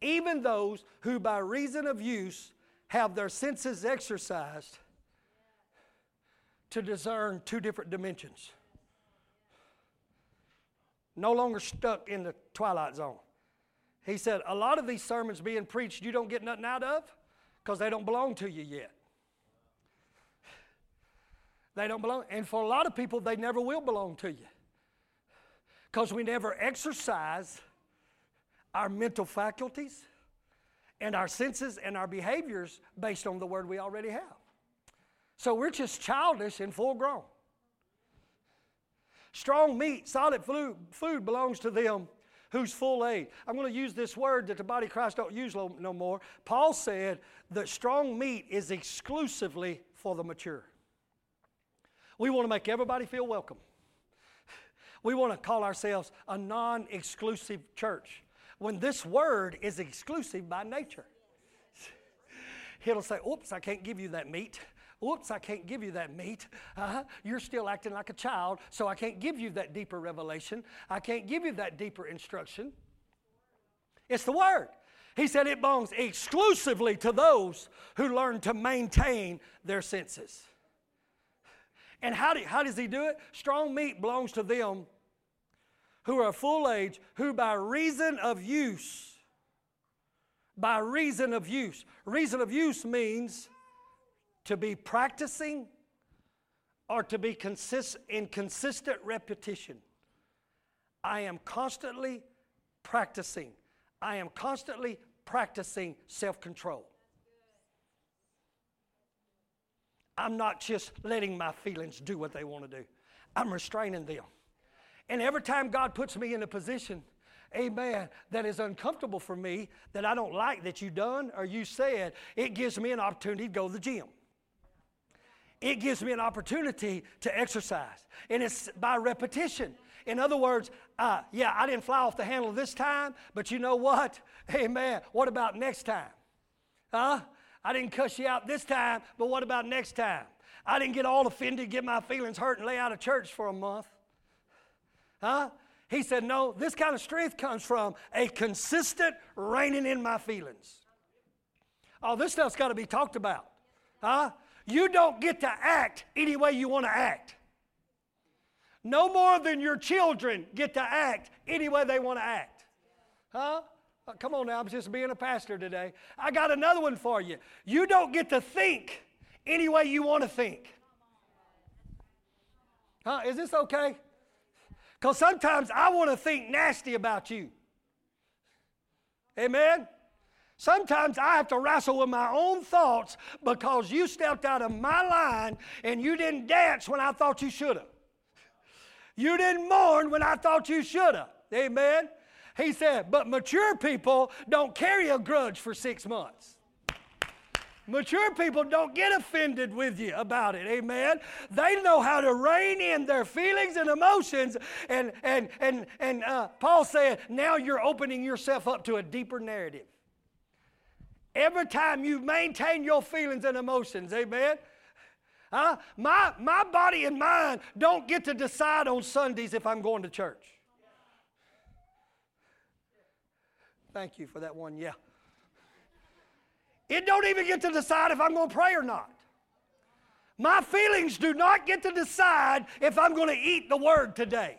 Even those who, by reason of use, have their senses exercised to discern two different dimensions. No longer stuck in the twilight zone. He said, A lot of these sermons being preached you don't get nothing out of because they don't belong to you yet. They don't belong. And for a lot of people, they never will belong to you. Because we never exercise our mental faculties and our senses and our behaviors based on the word we already have. So we're just childish and full grown. Strong meat, solid food belongs to them who's full age. I'm going to use this word that the body of Christ don't use no more. Paul said that strong meat is exclusively for the mature. We want to make everybody feel welcome. We want to call ourselves a non exclusive church when this word is exclusive by nature. He'll say, Oops, I can't give you that meat. Oops, I can't give you that meat. Uh-huh. You're still acting like a child, so I can't give you that deeper revelation. I can't give you that deeper instruction. It's the Word. He said it belongs exclusively to those who learn to maintain their senses. And how, do, how does he do it? Strong meat belongs to them who are full age, who by reason of use, by reason of use, reason of use means to be practicing or to be consist, in consistent repetition. I am constantly practicing. I am constantly practicing self control. I'm not just letting my feelings do what they want to do, I'm restraining them. And every time God puts me in a position, amen, that is uncomfortable for me, that I don't like that you done or you said, it gives me an opportunity to go to the gym. It gives me an opportunity to exercise. And it's by repetition. In other words, uh, yeah, I didn't fly off the handle this time, but you know what? Hey, Amen. What about next time? Huh? I didn't cuss you out this time, but what about next time? I didn't get all offended, get my feelings hurt, and lay out of church for a month. Huh? He said, No, this kind of strength comes from a consistent reigning in my feelings. Oh, this stuff's got to be talked about. Huh? You don't get to act any way you want to act. No more than your children get to act any way they want to act. Huh? Uh, come on now, I'm just being a pastor today. I got another one for you. You don't get to think any way you want to think. Huh? Is this okay? Because sometimes I want to think nasty about you. Amen? Sometimes I have to wrestle with my own thoughts because you stepped out of my line and you didn't dance when I thought you should have. You didn't mourn when I thought you should have. Amen? He said, but mature people don't carry a grudge for six months. Mature people don't get offended with you about it, amen. They know how to rein in their feelings and emotions. And, and, and, and uh, Paul said, now you're opening yourself up to a deeper narrative. Every time you maintain your feelings and emotions, amen. Uh, my, my body and mind don't get to decide on Sundays if I'm going to church. Thank you for that one, yeah. It don't even get to decide if I'm going to pray or not. My feelings do not get to decide if I'm going to eat the word today.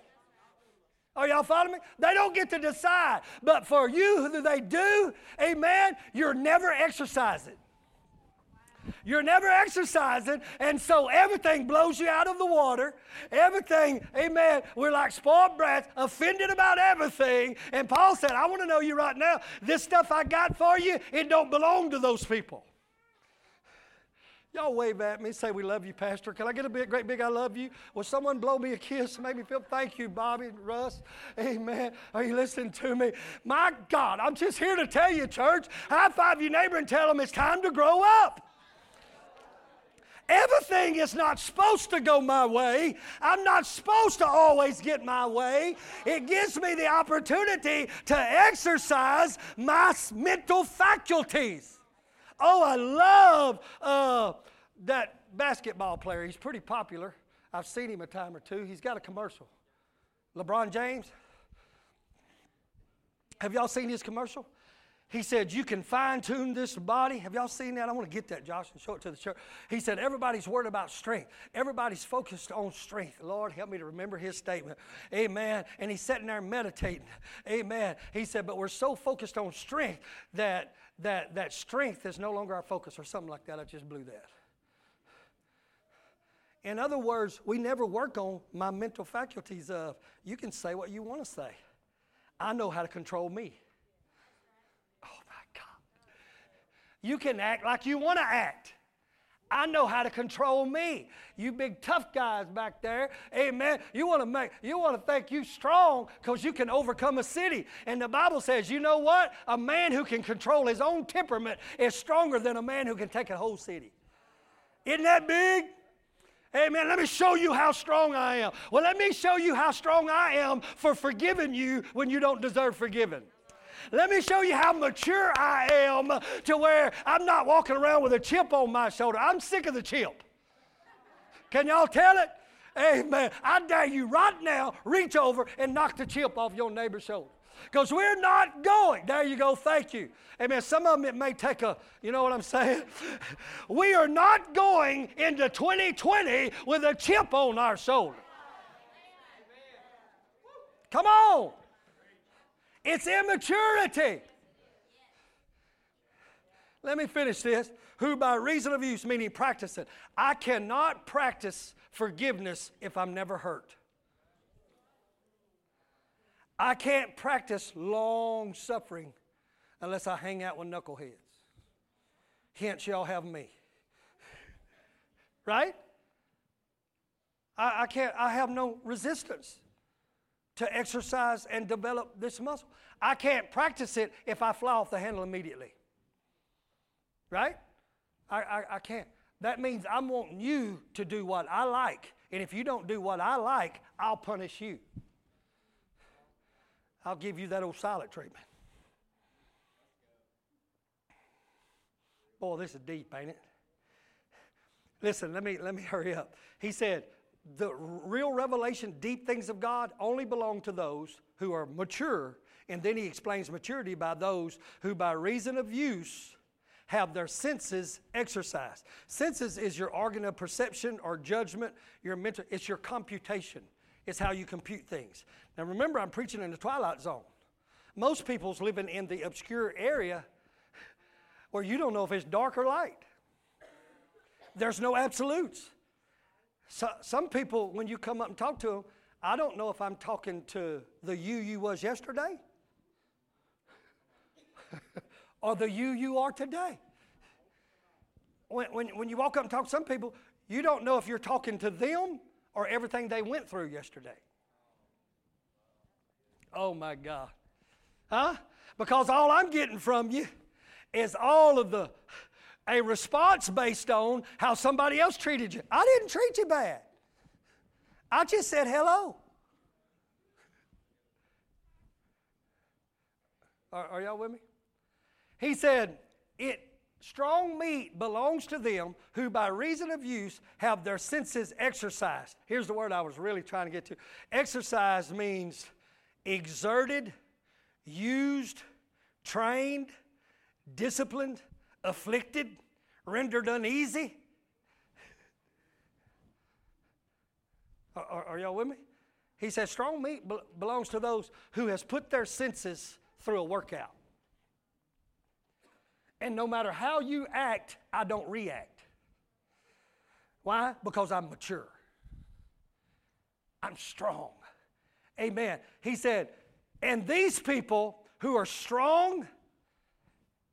Are y'all following me? They don't get to decide. But for you, who they do, amen, you're never exercising. You're never exercising, and so everything blows you out of the water. Everything, amen. We're like spoiled brats, offended about everything. And Paul said, I want to know you right now. This stuff I got for you, it don't belong to those people. Y'all wave at me, say we love you, Pastor. Can I get a big, great big I love you? Will someone blow me a kiss? Make me feel thank you, Bobby and Russ. Amen. Are you listening to me? My God, I'm just here to tell you, church. High five your neighbor and tell them it's time to grow up. Everything is not supposed to go my way. I'm not supposed to always get my way. It gives me the opportunity to exercise my mental faculties. Oh, I love uh, that basketball player. He's pretty popular. I've seen him a time or two. He's got a commercial. LeBron James. Have y'all seen his commercial? He said, You can fine tune this body. Have y'all seen that? I want to get that, Josh, and show it to the church. He said, Everybody's worried about strength. Everybody's focused on strength. Lord, help me to remember his statement. Amen. And he's sitting there meditating. Amen. He said, But we're so focused on strength that, that, that strength is no longer our focus, or something like that. I just blew that. In other words, we never work on my mental faculties of, you can say what you want to say. I know how to control me. You can act like you want to act. I know how to control me. You big tough guys back there, amen. You want to make you want to think you strong because you can overcome a city. And the Bible says, you know what? A man who can control his own temperament is stronger than a man who can take a whole city. Isn't that big? Amen. Let me show you how strong I am. Well, let me show you how strong I am for forgiving you when you don't deserve forgiving. Let me show you how mature I am to where I'm not walking around with a chip on my shoulder. I'm sick of the chip. Can y'all tell it? Amen. I dare you right now, reach over and knock the chip off your neighbor's shoulder. Because we're not going. There you go. Thank you. Amen. Some of them it may take a, you know what I'm saying? We are not going into 2020 with a chip on our shoulder. Come on. It's immaturity. Let me finish this. Who by reason of use, meaning practice it. I cannot practice forgiveness if I'm never hurt. I can't practice long suffering unless I hang out with knuckleheads. Hence, y'all have me. Right? I, I can't, I have no resistance to exercise and develop this muscle. I can't practice it if I fly off the handle immediately. Right? I, I, I, can't. That means I'm wanting you to do what I like. And if you don't do what I like, I'll punish you. I'll give you that old silent treatment. Boy, this is deep, ain't it? Listen, let me let me hurry up. He said, the real revelation, deep things of God, only belong to those who are mature. And then he explains maturity by those who, by reason of use, have their senses exercised. Senses is your organ of perception or judgment, your mental, it's your computation. It's how you compute things. Now remember, I'm preaching in the twilight zone. Most people's living in the obscure area where you don't know if it's dark or light. There's no absolutes. So, some people, when you come up and talk to them, I don't know if I'm talking to the you you was yesterday or the you you are today. When, when, when you walk up and talk to some people, you don't know if you're talking to them or everything they went through yesterday. Oh my God. Huh? Because all I'm getting from you is all of the a response based on how somebody else treated you. I didn't treat you bad. I just said hello. Are, are y'all with me? He said, It strong meat belongs to them who by reason of use have their senses exercised. Here's the word I was really trying to get to. Exercise means exerted, used, trained, disciplined, afflicted, rendered uneasy. Are, are, are y'all with me? He says strong meat be- belongs to those who has put their senses through a workout. And no matter how you act, I don't react. Why? Because I'm mature. I'm strong. Amen. He said, and these people who are strong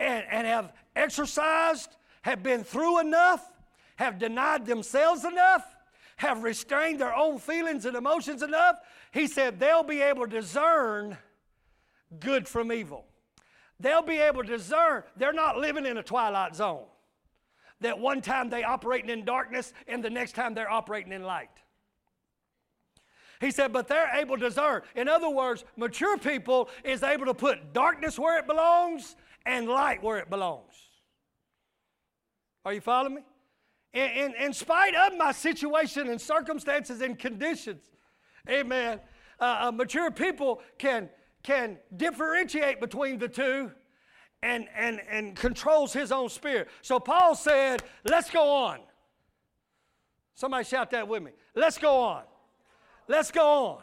and, and have exercised, have been through enough, have denied themselves enough, have restrained their own feelings and emotions enough, he said they'll be able to discern good from evil. They'll be able to discern they're not living in a twilight zone. That one time they operating in darkness and the next time they're operating in light. He said, but they're able to discern. In other words, mature people is able to put darkness where it belongs and light where it belongs. Are you following me? In, in, in spite of my situation and circumstances and conditions, amen, uh, uh, mature people can, can differentiate between the two and, and, and controls his own spirit. So Paul said, let's go on. Somebody shout that with me. Let's go on. Let's go on.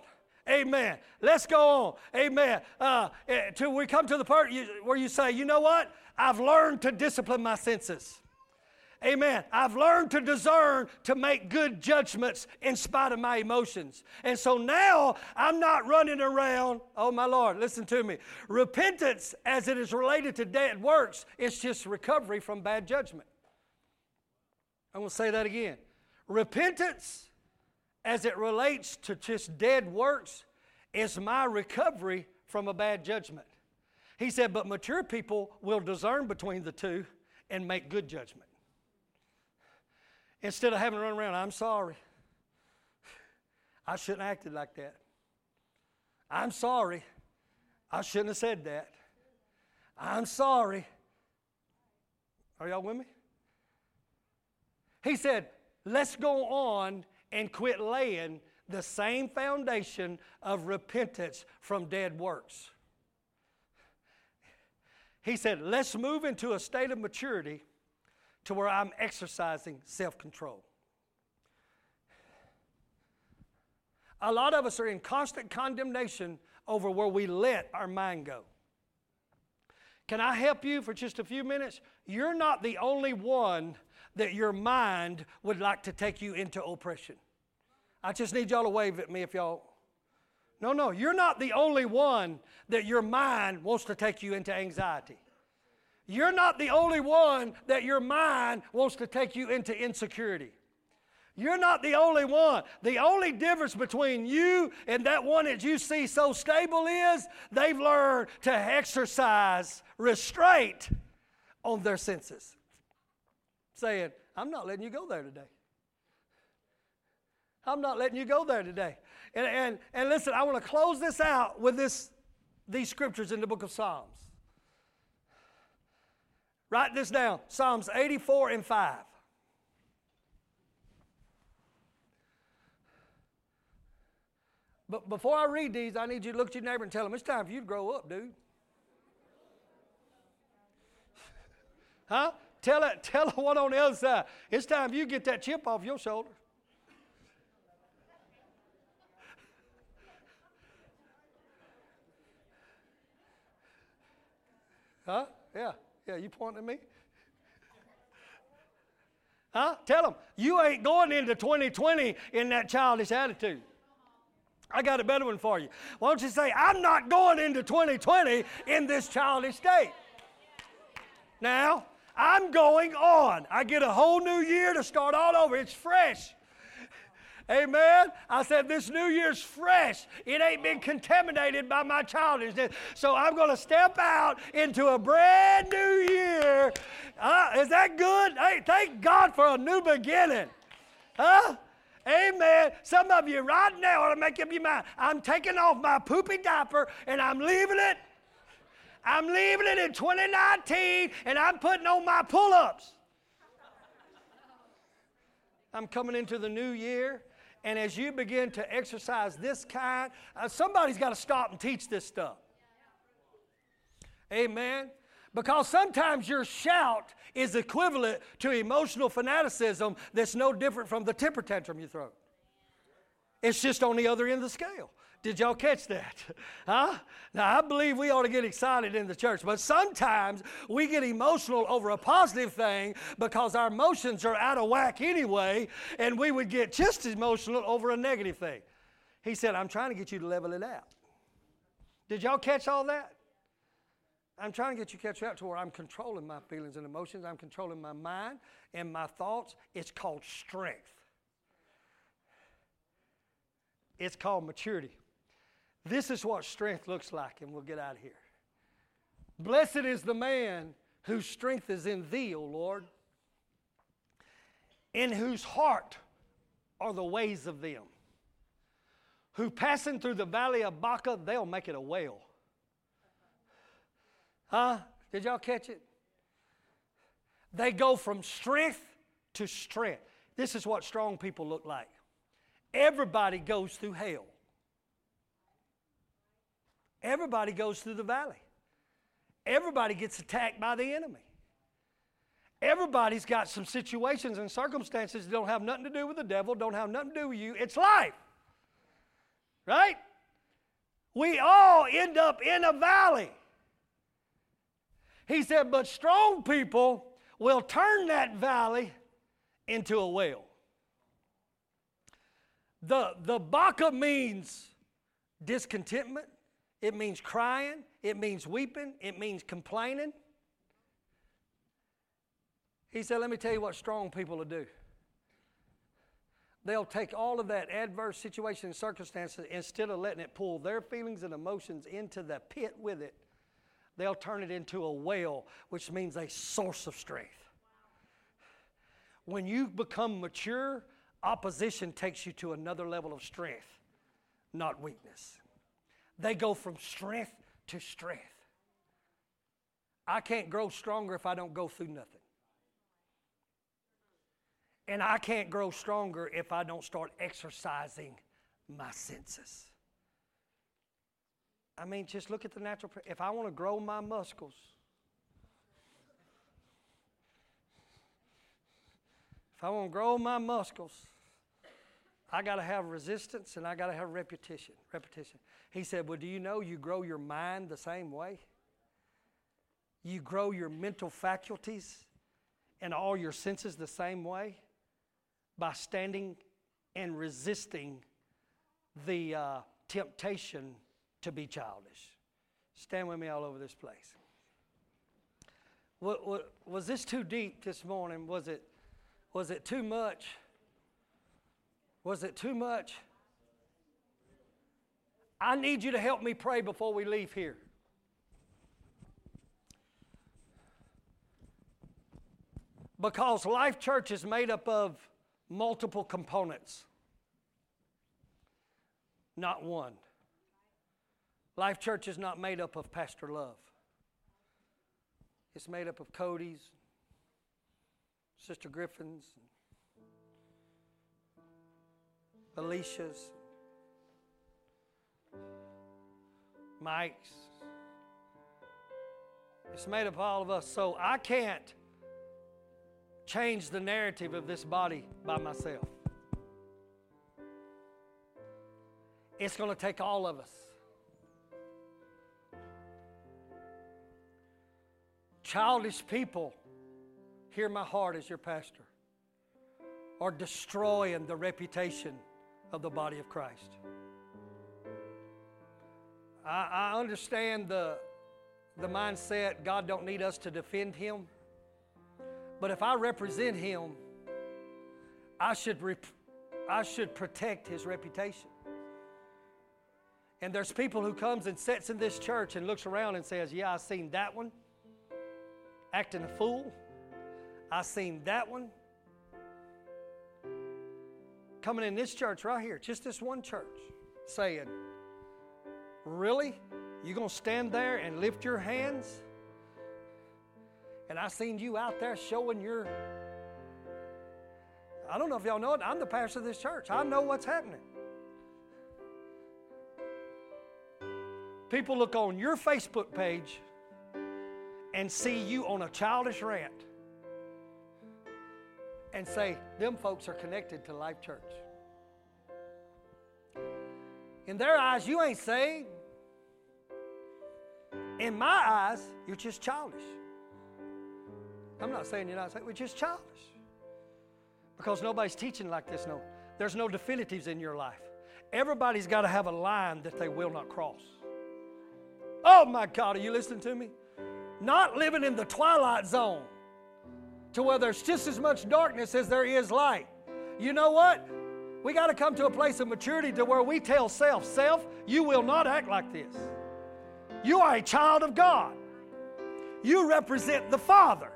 Amen. Let's go on. Amen. Uh, eh, till we come to the part where you say, you know what? I've learned to discipline my senses. Amen. I've learned to discern to make good judgments in spite of my emotions. And so now I'm not running around. Oh, my Lord, listen to me. Repentance, as it is related to dead works, is just recovery from bad judgment. I'm going to say that again. Repentance, as it relates to just dead works, is my recovery from a bad judgment. He said, but mature people will discern between the two and make good judgment. Instead of having to run around, I'm sorry. I shouldn't have acted like that. I'm sorry. I shouldn't have said that. I'm sorry. Are y'all with me? He said, let's go on and quit laying the same foundation of repentance from dead works. He said, let's move into a state of maturity to where I'm exercising self control. A lot of us are in constant condemnation over where we let our mind go. Can I help you for just a few minutes? You're not the only one that your mind would like to take you into oppression. I just need y'all to wave at me if y'all. No, no, you're not the only one that your mind wants to take you into anxiety. You're not the only one that your mind wants to take you into insecurity. You're not the only one. The only difference between you and that one that you see so stable is they've learned to exercise restraint on their senses. Saying, I'm not letting you go there today. I'm not letting you go there today. And, and, and listen, I want to close this out with this, these scriptures in the book of Psalms. Write this down Psalms 84 and 5. But before I read these, I need you to look at your neighbor and tell him it's time for you to grow up, dude. huh? Tell it, tell the one on the other side. It's time you get that chip off your shoulder. Huh? Yeah. Yeah, you pointing at me? Huh? Tell them, you ain't going into 2020 in that childish attitude. I got a better one for you. Why don't you say, I'm not going into 2020 in this childish state? Now, I'm going on. I get a whole new year to start all over. It's fresh. Amen. I said, this new year's fresh. It ain't been contaminated by my childishness. So I'm going to step out into a brand new year. Uh, is that good? Hey, thank God for a new beginning. Huh? Amen. Some of you right now ought to make up your mind. I'm taking off my poopy diaper and I'm leaving it. I'm leaving it in 2019 and I'm putting on my pull ups. I'm coming into the new year and as you begin to exercise this kind, uh, somebody's got to stop and teach this stuff. Amen. Because sometimes your shout is equivalent to emotional fanaticism that's no different from the temper tantrum you throw. It's just on the other end of the scale. Did y'all catch that? Huh? Now, I believe we ought to get excited in the church, but sometimes we get emotional over a positive thing because our emotions are out of whack anyway, and we would get just as emotional over a negative thing. He said, I'm trying to get you to level it out. Did y'all catch all that? I'm trying to get you catch up to where I'm controlling my feelings and emotions. I'm controlling my mind and my thoughts. It's called strength. It's called maturity. This is what strength looks like, and we'll get out of here. Blessed is the man whose strength is in thee, O Lord, in whose heart are the ways of them. Who passing through the valley of Baca, they'll make it a whale. Huh? Did y'all catch it? They go from strength to strength. This is what strong people look like. Everybody goes through hell. Everybody goes through the valley. Everybody gets attacked by the enemy. Everybody's got some situations and circumstances that don't have nothing to do with the devil, don't have nothing to do with you. It's life. Right? We all end up in a valley. He said, but strong people will turn that valley into a well. The, the Baca means discontentment, it means crying, it means weeping, it means complaining. He said, Let me tell you what strong people will do. They'll take all of that adverse situation and circumstances, instead of letting it pull their feelings and emotions into the pit with it, they'll turn it into a well, which means a source of strength. When you become mature, opposition takes you to another level of strength, not weakness. They go from strength to strength. I can't grow stronger if I don't go through nothing. And I can't grow stronger if I don't start exercising my senses. I mean, just look at the natural. If I want to grow my muscles, if I want to grow my muscles, I got to have resistance and I got to have repetition. Repetition. He said, Well, do you know you grow your mind the same way? You grow your mental faculties and all your senses the same way by standing and resisting the uh, temptation to be childish. Stand with me all over this place. What, what, was this too deep this morning? Was it, was it too much? Was it too much? I need you to help me pray before we leave here. Because Life Church is made up of multiple components, not one. Life Church is not made up of Pastor Love. It's made up of Cody's, Sister Griffin's, Alicia's, Mike's. It's made up of all of us. So I can't change the narrative of this body by myself. It's going to take all of us. Childish people, hear my heart as your pastor, are destroying the reputation of the body of Christ. I, I understand the, the mindset God don't need us to defend Him. But if I represent Him, I should, rep- I should protect His reputation. And there's people who comes and sits in this church and looks around and says, "Yeah, I seen that one acting a fool. I seen that one coming in this church right here, just this one church, saying, Really? You gonna stand there and lift your hands? And I seen you out there showing your I don't know if y'all know it, I'm the pastor of this church. I know what's happening. People look on your Facebook page and see you on a childish rant and say, them folks are connected to Life Church. In their eyes, you ain't saved. In my eyes, you're just childish. I'm not saying you're not saved, we're just childish. Because nobody's teaching like this. No, there's no definitives in your life. Everybody's got to have a line that they will not cross. Oh my God, are you listening to me? not living in the twilight zone to where there's just as much darkness as there is light. You know what? We got to come to a place of maturity to where we tell self, self, you will not act like this. You are a child of God. You represent the Father.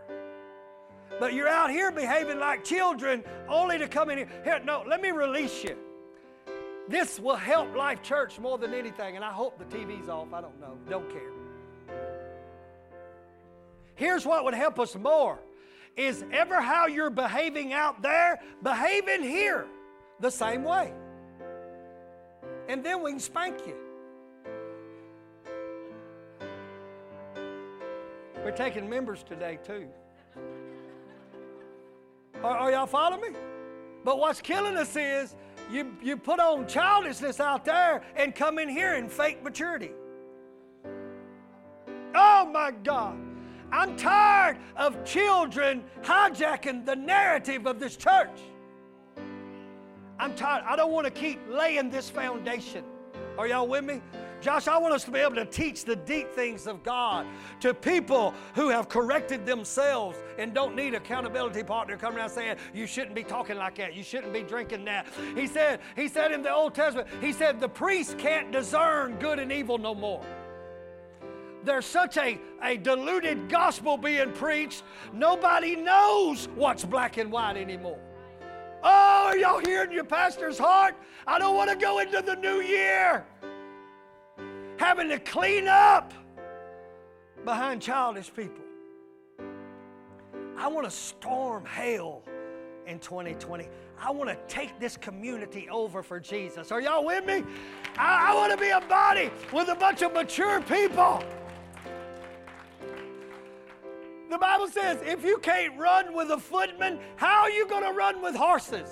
But you're out here behaving like children only to come in here. Here, no, let me release you. This will help Life Church more than anything, and I hope the TV's off. I don't know. Don't care. Here's what would help us more is ever how you're behaving out there, behave in here the same way. And then we can spank you. We're taking members today, too. Are, are y'all following me? But what's killing us is you, you put on childishness out there and come in here in fake maturity. Oh my God. I'm tired of children hijacking the narrative of this church. I'm tired. I don't want to keep laying this foundation. Are y'all with me? Josh, I want us to be able to teach the deep things of God to people who have corrected themselves and don't need accountability partner coming around saying, you shouldn't be talking like that. You shouldn't be drinking that. He said, he said in the Old Testament, he said, the priest can't discern good and evil no more there's such a, a diluted gospel being preached, nobody knows what's black and white anymore. Oh, are y'all hearing your pastor's heart? I don't want to go into the new year having to clean up behind childish people. I want to storm hell in 2020. I want to take this community over for Jesus. Are y'all with me? I, I want to be a body with a bunch of mature people. The Bible says if you can't run with a footman, how are you going to run with horses?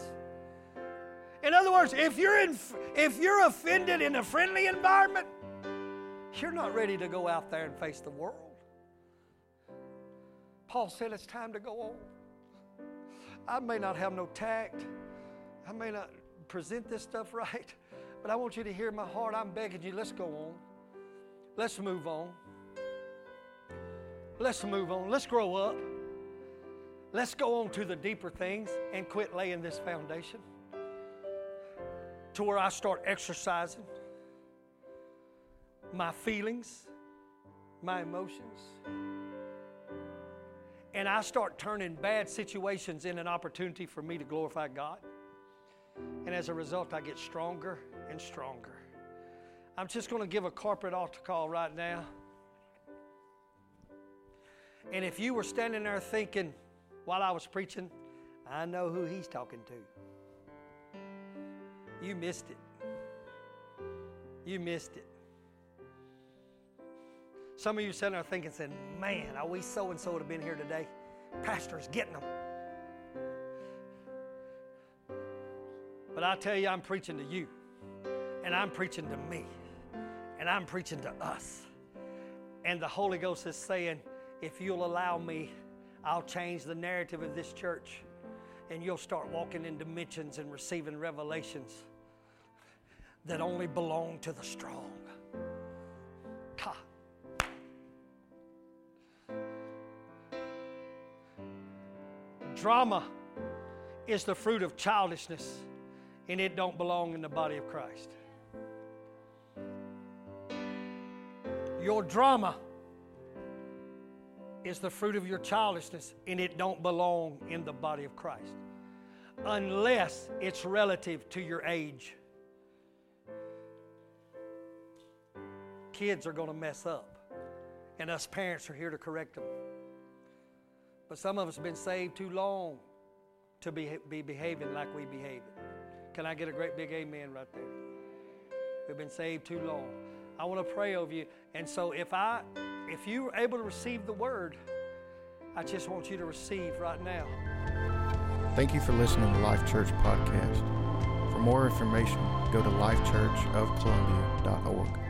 In other words, if you're, in, if you're offended in a friendly environment, you're not ready to go out there and face the world. Paul said it's time to go on. I may not have no tact, I may not present this stuff right, but I want you to hear my heart. I'm begging you, let's go on. Let's move on. Let's move on. Let's grow up. Let's go on to the deeper things and quit laying this foundation to where I start exercising my feelings, my emotions. And I start turning bad situations in an opportunity for me to glorify God. And as a result, I get stronger and stronger. I'm just going to give a corporate altar call right now. And if you were standing there thinking while I was preaching, I know who he's talking to, you missed it. You missed it. Some of you sitting there thinking, saying, man, I wish so and so would have been here today. Pastor's getting them. But I tell you, I'm preaching to you, and I'm preaching to me, and I'm preaching to us. And the Holy Ghost is saying, if you'll allow me, I'll change the narrative of this church, and you'll start walking in dimensions and receiving revelations that only belong to the strong. God. Drama is the fruit of childishness, and it don't belong in the body of Christ. Your drama is the fruit of your childishness, and it don't belong in the body of Christ unless it's relative to your age. Kids are going to mess up, and us parents are here to correct them. But some of us have been saved too long to be, be behaving like we behave. Can I get a great big amen right there? We've been saved too long. I want to pray over you. And so if I if you are able to receive the word, I just want you to receive right now. Thank you for listening to Life Church Podcast. For more information, go to lifechurchofcolumbia.org.